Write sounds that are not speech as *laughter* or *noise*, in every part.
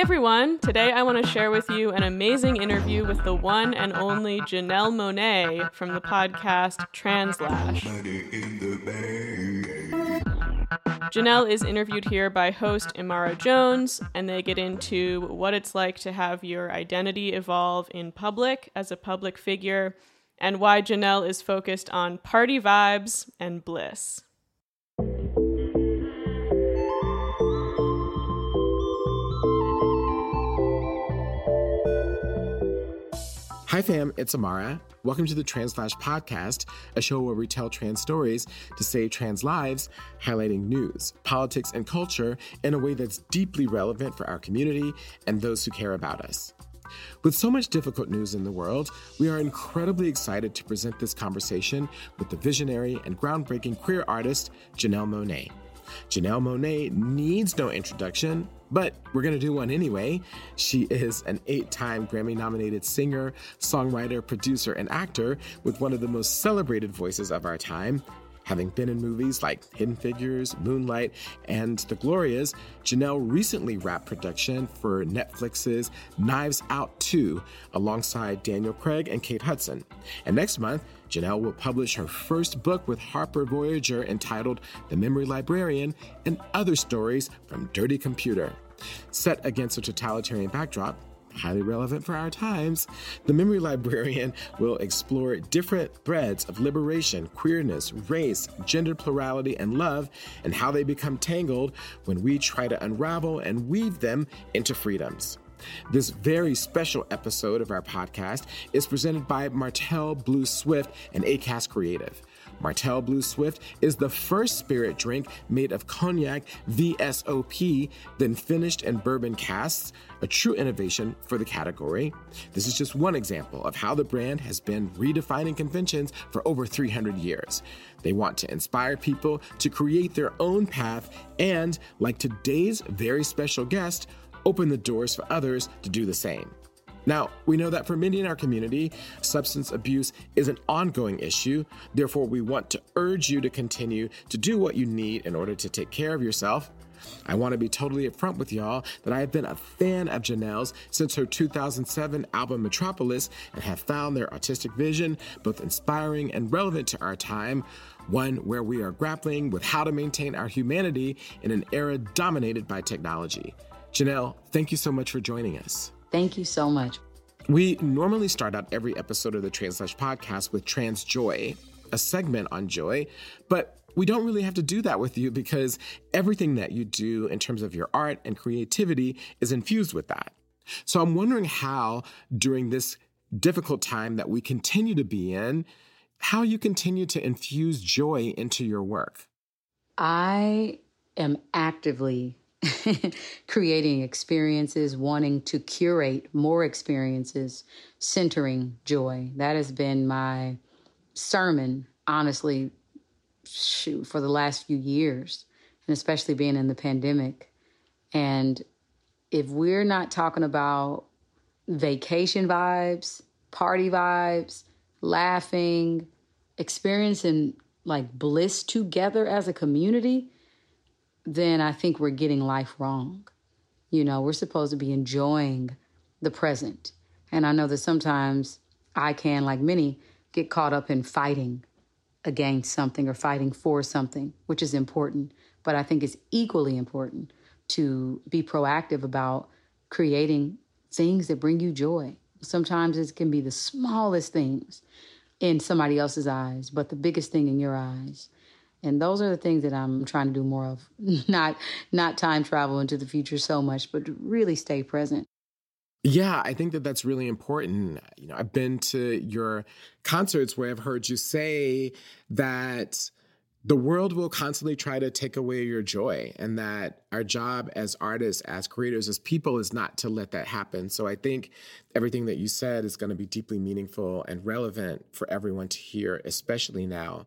Hey everyone! Today I want to share with you an amazing interview with the one and only Janelle Monáe from the podcast Translash. Janelle is interviewed here by host Imara Jones, and they get into what it's like to have your identity evolve in public as a public figure, and why Janelle is focused on party vibes and bliss. Hi, fam, it's Imara. Welcome to the Translash Podcast, a show where we tell trans stories to save trans lives, highlighting news, politics, and culture in a way that's deeply relevant for our community and those who care about us. With so much difficult news in the world, we are incredibly excited to present this conversation with the visionary and groundbreaking queer artist, Janelle Monáe. Janelle Monáe needs no introduction, but we're going to do one anyway. She is an eight time Grammy nominated singer, songwriter, producer, and actor with one of the most celebrated voices of our time. Having been in movies like Hidden Figures, Moonlight, and The Glorias, Janelle recently wrapped production for Netflix's Knives Out 2 alongside Daniel Craig and Kate Hudson. And next month, Janelle will publish her first book with Harper Voyager entitled The Memory Librarian and Other Stories from Dirty Computer. Set against a totalitarian backdrop, highly relevant for our times, the Memory Librarian will explore different threads of liberation, queerness, race, gender plurality, and love, and how they become tangled when we try to unravel and weave them into freedoms. This very special episode of our podcast is presented by Martell Blue Swift and ACAST Creative. Martell Blue Swift is the first spirit drink made of cognac VSOP, then finished in bourbon casks, a true innovation for the category. This is just one example of how the brand has been redefining conventions for over 300 years. They want to inspire people to create their own path and, like today's very special guest, open the doors for others to do the same. Now, we know that for many in our community, substance abuse is an ongoing issue. Therefore, we want to urge you to continue to do what you need in order to take care of yourself. I want to be totally upfront with y'all that I have been a fan of Janelle's since her 2007 album Metropolis and have found their artistic vision both inspiring and relevant to our time, one where we are grappling with how to maintain our humanity in an era dominated by technology. Janelle, thank you so much for joining us. Thank you so much. We normally start out every episode of the Translash podcast with Trans Joy, a segment on joy, but we don't really have to do that with you because everything that you do in terms of your art and creativity is infused with that. So I'm wondering how, during this difficult time that we continue to be in, how you continue to infuse joy into your work. I am actively *laughs* creating experiences, wanting to curate more experiences, centering joy. That has been my sermon, honestly, shoot, for the last few years, and especially being in the pandemic. And if we're not talking about vacation vibes, party vibes, laughing, experiencing like bliss together as a community, then I think we're getting life wrong. You know, we're supposed to be enjoying the present. And I know that sometimes I can, like many, get caught up in fighting against something or fighting for something, which is important. But I think it's equally important to be proactive about creating things that bring you joy. Sometimes it can be the smallest things in somebody else's eyes, but the biggest thing in your eyes. And those are the things that I'm trying to do more of. *laughs* not not time travel into the future so much, but really stay present. Yeah, I think that that's really important. You know, I've been to your concerts where I've heard you say that the world will constantly try to take away your joy and that our job as artists as creators as people is not to let that happen so i think everything that you said is going to be deeply meaningful and relevant for everyone to hear especially now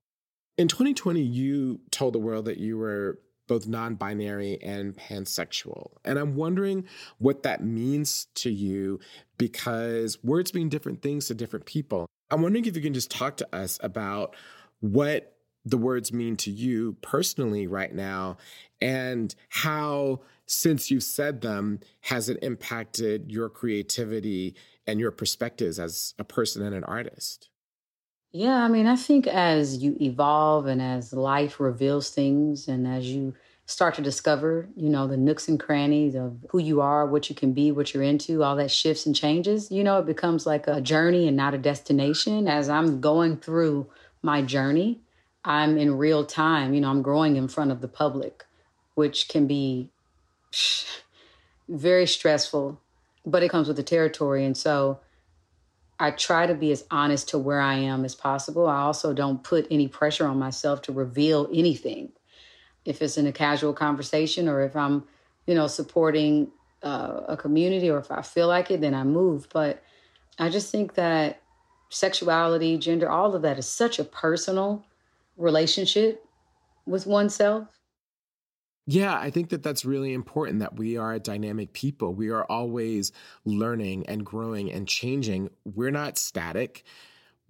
in 2020, you told the world that you were both non binary and pansexual. And I'm wondering what that means to you because words mean different things to different people. I'm wondering if you can just talk to us about what the words mean to you personally right now and how since you said them, has it impacted your creativity and your perspectives as a person and an artist? Yeah, I mean, I think as you evolve and as life reveals things and as you start to discover, you know, the nooks and crannies of who you are, what you can be, what you're into, all that shifts and changes, you know, it becomes like a journey and not a destination. As I'm going through my journey, I'm in real time, you know, I'm growing in front of the public, which can be *sighs* very stressful, but it comes with the territory. And so I try to be as honest to where I am as possible. I also don't put any pressure on myself to reveal anything if it's in a casual conversation or if I'm, you know, supporting uh, a community or if I feel like it, then I move. But I just think that sexuality, gender, all of that is such a personal relationship with oneself. Yeah, I think that that's really important that we are a dynamic people. We are always learning and growing and changing. We're not static.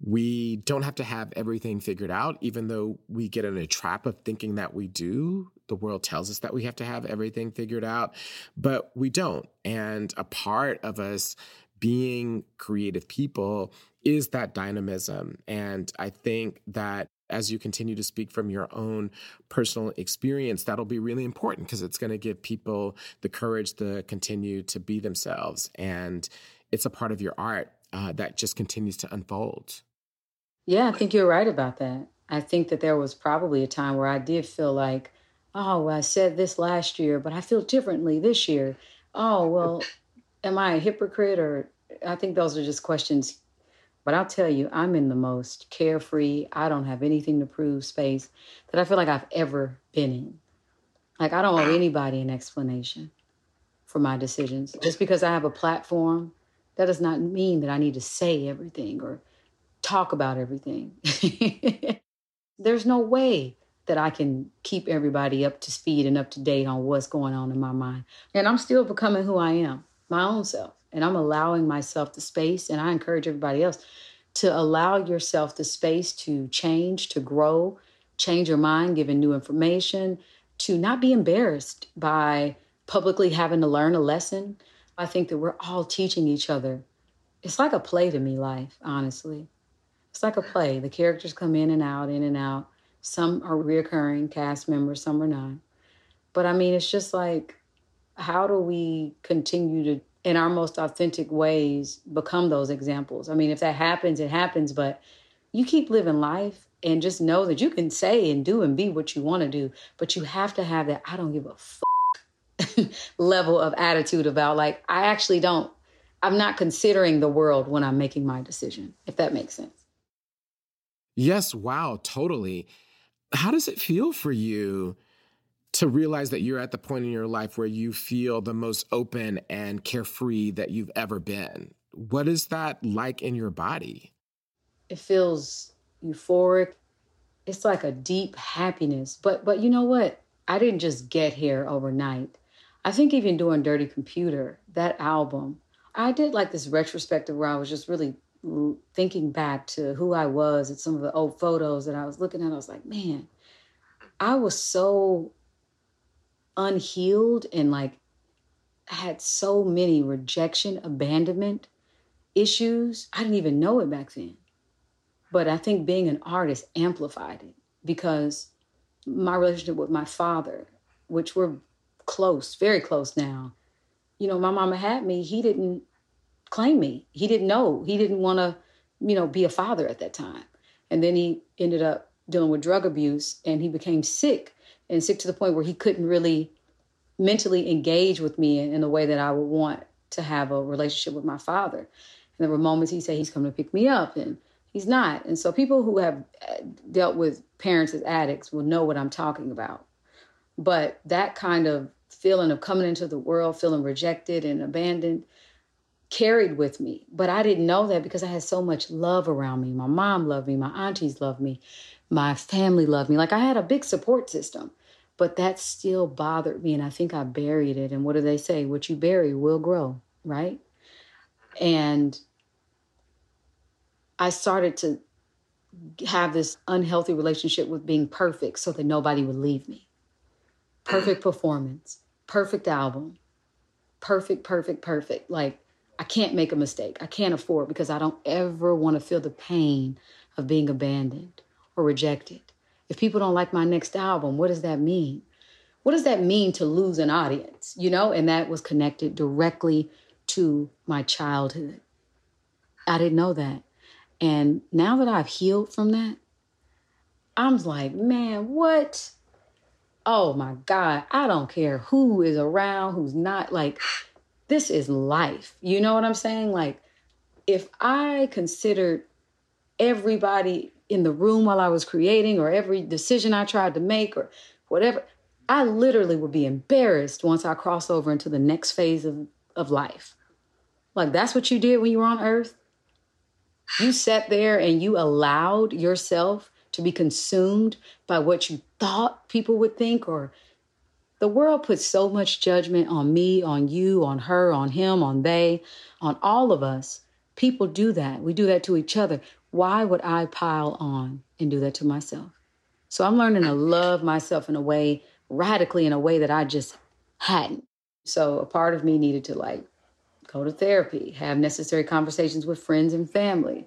We don't have to have everything figured out, even though we get in a trap of thinking that we do. The world tells us that we have to have everything figured out, but we don't. And a part of us being creative people is that dynamism. And I think that as you continue to speak from your own personal experience, that'll be really important because it's going to give people the courage to continue to be themselves. And it's a part of your art uh, that just continues to unfold. Yeah, I think you're right about that. I think that there was probably a time where I did feel like, oh, well, I said this last year, but I feel differently this year. Oh, well, am I a hypocrite? Or I think those are just questions. But I'll tell you, I'm in the most carefree, I don't have anything to prove space that I feel like I've ever been in. Like, I don't owe anybody an explanation for my decisions. Just because I have a platform that does not mean that I need to say everything or talk about everything. *laughs* There's no way that I can keep everybody up to speed and up to date on what's going on in my mind. And I'm still becoming who I am, my own self. And I'm allowing myself the space, and I encourage everybody else to allow yourself the space to change, to grow, change your mind, given new information, to not be embarrassed by publicly having to learn a lesson, I think that we're all teaching each other. It's like a play to me, life, honestly. It's like a play. The characters come in and out, in and out. Some are reoccurring cast members, some are not. But I mean, it's just like, how do we continue to, in our most authentic ways, become those examples? I mean, if that happens, it happens, but you keep living life and just know that you can say and do and be what you want to do, but you have to have that I don't give a fuck *laughs* level of attitude about like I actually don't I'm not considering the world when I'm making my decision, if that makes sense. Yes, wow, totally. How does it feel for you to realize that you're at the point in your life where you feel the most open and carefree that you've ever been? What is that like in your body? It feels euphoric. It's like a deep happiness. But but you know what? I didn't just get here overnight. I think even doing Dirty Computer, that album, I did like this retrospective where I was just really thinking back to who I was and some of the old photos that I was looking at. I was like, man, I was so unhealed and like had so many rejection, abandonment issues. I didn't even know it back then. But I think being an artist amplified it because my relationship with my father, which we're close, very close now. You know, my mama had me. He didn't claim me. He didn't know. He didn't want to, you know, be a father at that time. And then he ended up dealing with drug abuse and he became sick and sick to the point where he couldn't really mentally engage with me in, in the way that I would want to have a relationship with my father. And there were moments he said he's coming to pick me up and he's not. And so people who have uh, dealt with parents as addicts will know what I'm talking about. But that kind of feeling of coming into the world, feeling rejected and abandoned, carried with me. But I didn't know that because I had so much love around me. My mom loved me, my aunties loved me, my family loved me. Like I had a big support system. But that still bothered me. And I think I buried it. And what do they say? What you bury will grow, right? And I started to have this unhealthy relationship with being perfect so that nobody would leave me perfect performance, perfect album. Perfect, perfect, perfect. Like I can't make a mistake. I can't afford because I don't ever want to feel the pain of being abandoned or rejected. If people don't like my next album, what does that mean? What does that mean to lose an audience? You know, and that was connected directly to my childhood. I didn't know that. And now that I've healed from that, I'm like, man, what? Oh my God, I don't care who is around, who's not. Like, this is life. You know what I'm saying? Like, if I considered everybody in the room while I was creating, or every decision I tried to make, or whatever, I literally would be embarrassed once I cross over into the next phase of, of life. Like, that's what you did when you were on earth. You sat there and you allowed yourself to be consumed by what you thought people would think or the world puts so much judgment on me, on you, on her, on him, on they, on all of us. People do that. We do that to each other. Why would I pile on and do that to myself? So I'm learning to love myself in a way, radically in a way that I just hadn't. So a part of me needed to like go to therapy, have necessary conversations with friends and family.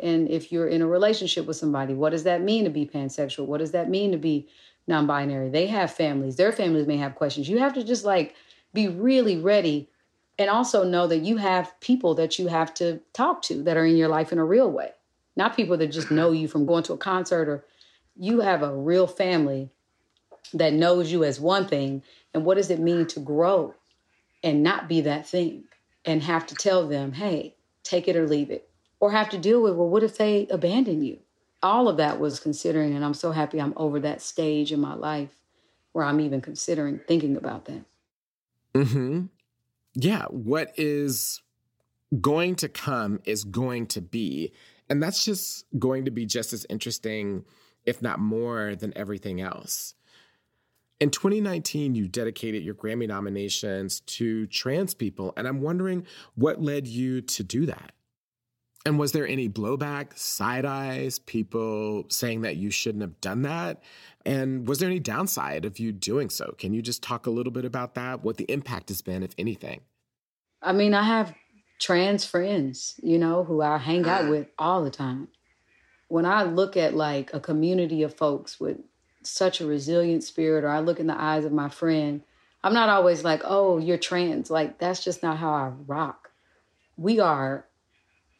And if you're in a relationship with somebody, what does that mean to be pansexual? What does that mean to be non binary? They have families, their families may have questions. You have to just like be really ready and also know that you have people that you have to talk to that are in your life in a real way, not people that just know you from going to a concert or you have a real family that knows you as one thing. And what does it mean to grow and not be that thing and have to tell them, hey, take it or leave it? Or have to deal with, well, what if they abandon you? All of that was considering, and I'm so happy I'm over that stage in my life where I'm even considering thinking about that. Hmm. Yeah. What is going to come is going to be, and that's just going to be just as interesting, if not more, than everything else. In 2019, you dedicated your Grammy nominations to trans people, and I'm wondering what led you to do that. And was there any blowback, side eyes, people saying that you shouldn't have done that? And was there any downside of you doing so? Can you just talk a little bit about that? What the impact has been, if anything? I mean, I have trans friends, you know, who I hang out ah. with all the time. When I look at like a community of folks with such a resilient spirit, or I look in the eyes of my friend, I'm not always like, oh, you're trans. Like, that's just not how I rock. We are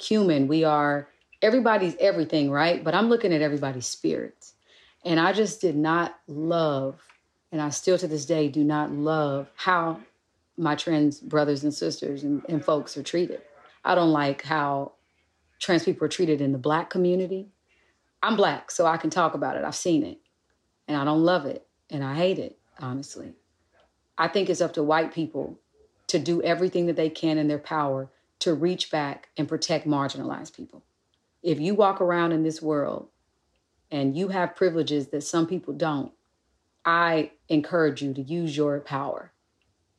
human. We are everybody's everything, right? But I'm looking at everybody's spirits. And I just did not love, and I still to this day do not love how my trans brothers and sisters and, and folks are treated. I don't like how trans people are treated in the black community. I'm black, so I can talk about it. I've seen it. And I don't love it. And I hate it, honestly. I think it's up to white people to do everything that they can in their power to reach back and protect marginalized people. If you walk around in this world and you have privileges that some people don't, I encourage you to use your power.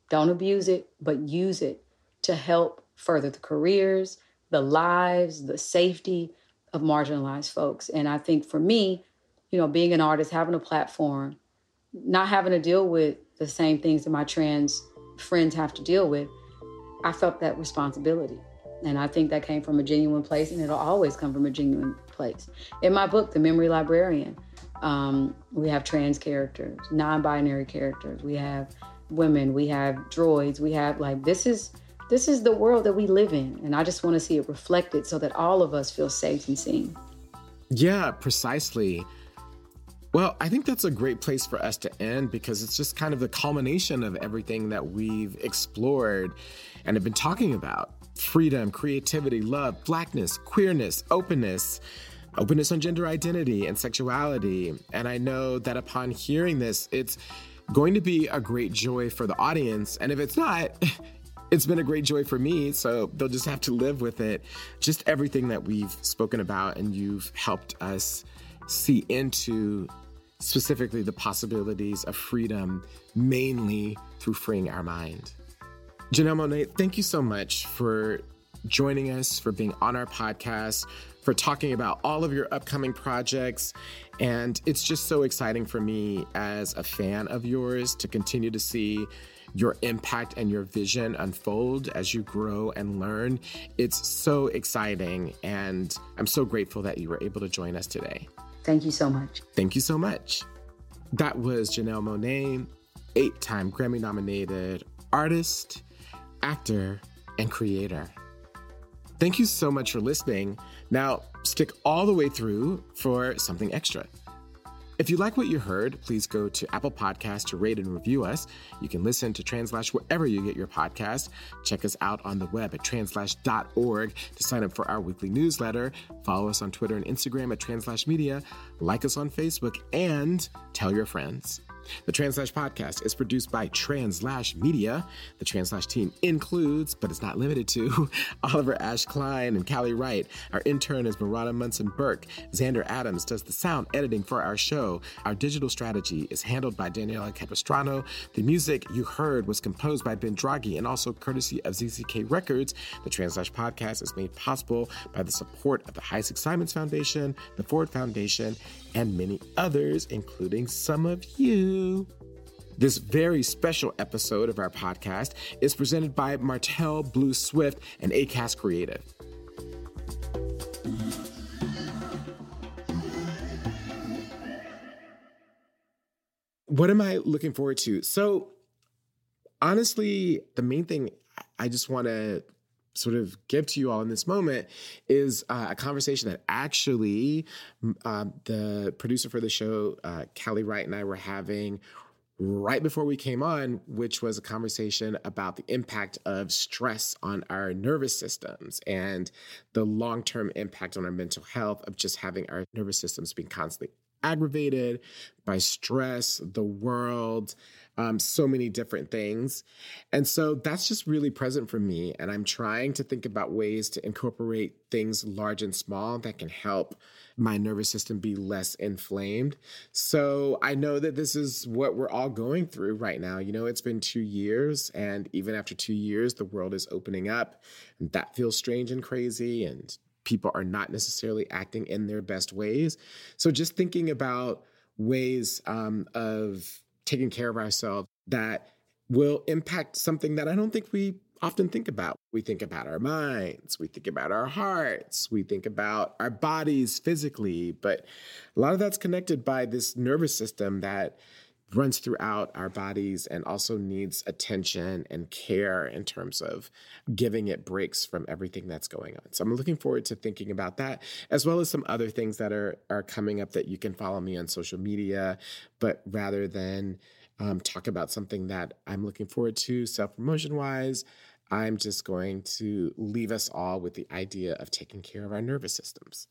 Don't abuse it, but use it to help further the careers, the lives, the safety of marginalized folks. And I think for me, you know, being an artist, having a platform, not having to deal with the same things that my trans friends have to deal with, I felt that responsibility. And I think that came from a genuine place, and it'll always come from a genuine place. In my book, The Memory Librarian, um, we have trans characters, non binary characters, we have women, we have droids, we have like this is this is the world that we live in and i just want to see it reflected so that all of us feel safe and seen yeah precisely well, I think that's a great place for us to end because it's just kind of the culmination of everything that we've explored and have been talking about freedom, creativity, love, blackness, queerness, openness, openness on gender identity and sexuality. And I know that upon hearing this, it's going to be a great joy for the audience. And if it's not, *laughs* it's been a great joy for me. So they'll just have to live with it. Just everything that we've spoken about and you've helped us see into specifically the possibilities of freedom, mainly through freeing our mind. Janelle Monáe, thank you so much for joining us, for being on our podcast, for talking about all of your upcoming projects. And it's just so exciting for me as a fan of yours to continue to see your impact and your vision unfold as you grow and learn. It's so exciting. And I'm so grateful that you were able to join us today. Thank you so much. Thank you so much. That was Janelle Monáe, eight time Grammy nominated artist, actor, and creator. Thank you so much for listening. Now, stick all the way through for something extra. If you like what you heard, please go to Apple Podcasts to rate and review us. You can listen to Translash wherever you get your podcast. Check us out on the web at translash.org to sign up for our weekly newsletter. Follow us on Twitter and Instagram at Translash Media. Like us on Facebook and tell your friends. The Translash podcast is produced by Translash Media. The Translash team includes, but is not limited to, *laughs* Oliver Ash Klein and Callie Wright. Our intern is Marana Munson Burke. Xander Adams does the sound editing for our show. Our digital strategy is handled by Daniela Capistrano. The music you heard was composed by Ben Draghi and also courtesy of ZZK Records. The Translash podcast is made possible by the support of the Heising-Simons Foundation, the Ford Foundation, and many others, including some of you. This very special episode of our podcast is presented by Martell Blue Swift and ACAST Creative. What am I looking forward to? So, honestly, the main thing I just want to sort of give to you all in this moment is uh, a conversation that actually uh, the producer for the show, uh, Callie Wright, and I were having right before we came on, which was a conversation about the impact of stress on our nervous systems and the long term impact on our mental health of just having our nervous systems being constantly aggravated by stress, the world, um, so many different things. And so that's just really present for me. And I'm trying to think about ways to incorporate things large and small that can help my nervous system be less inflamed. So I know that this is what we're all going through right now. You know, it's been two years, and even after two years, the world is opening up. And that feels strange and crazy. And people are not necessarily acting in their best ways. So just thinking about ways um, of taking care of ourselves that will impact something that I don't think we often think about. We think about our minds, we think about our hearts, we think about our bodies physically, but a lot of that's connected by this nervous system that runs throughout our bodies and also needs attention and care in terms of giving it breaks from everything that's going on. So I'm looking forward to thinking about that, as well as some other things that are are coming up that you can follow me on social media. But rather than um, talk about something that I'm looking forward to self promotion wise, I'm just going to leave us all with the idea of taking care of our nervous systems.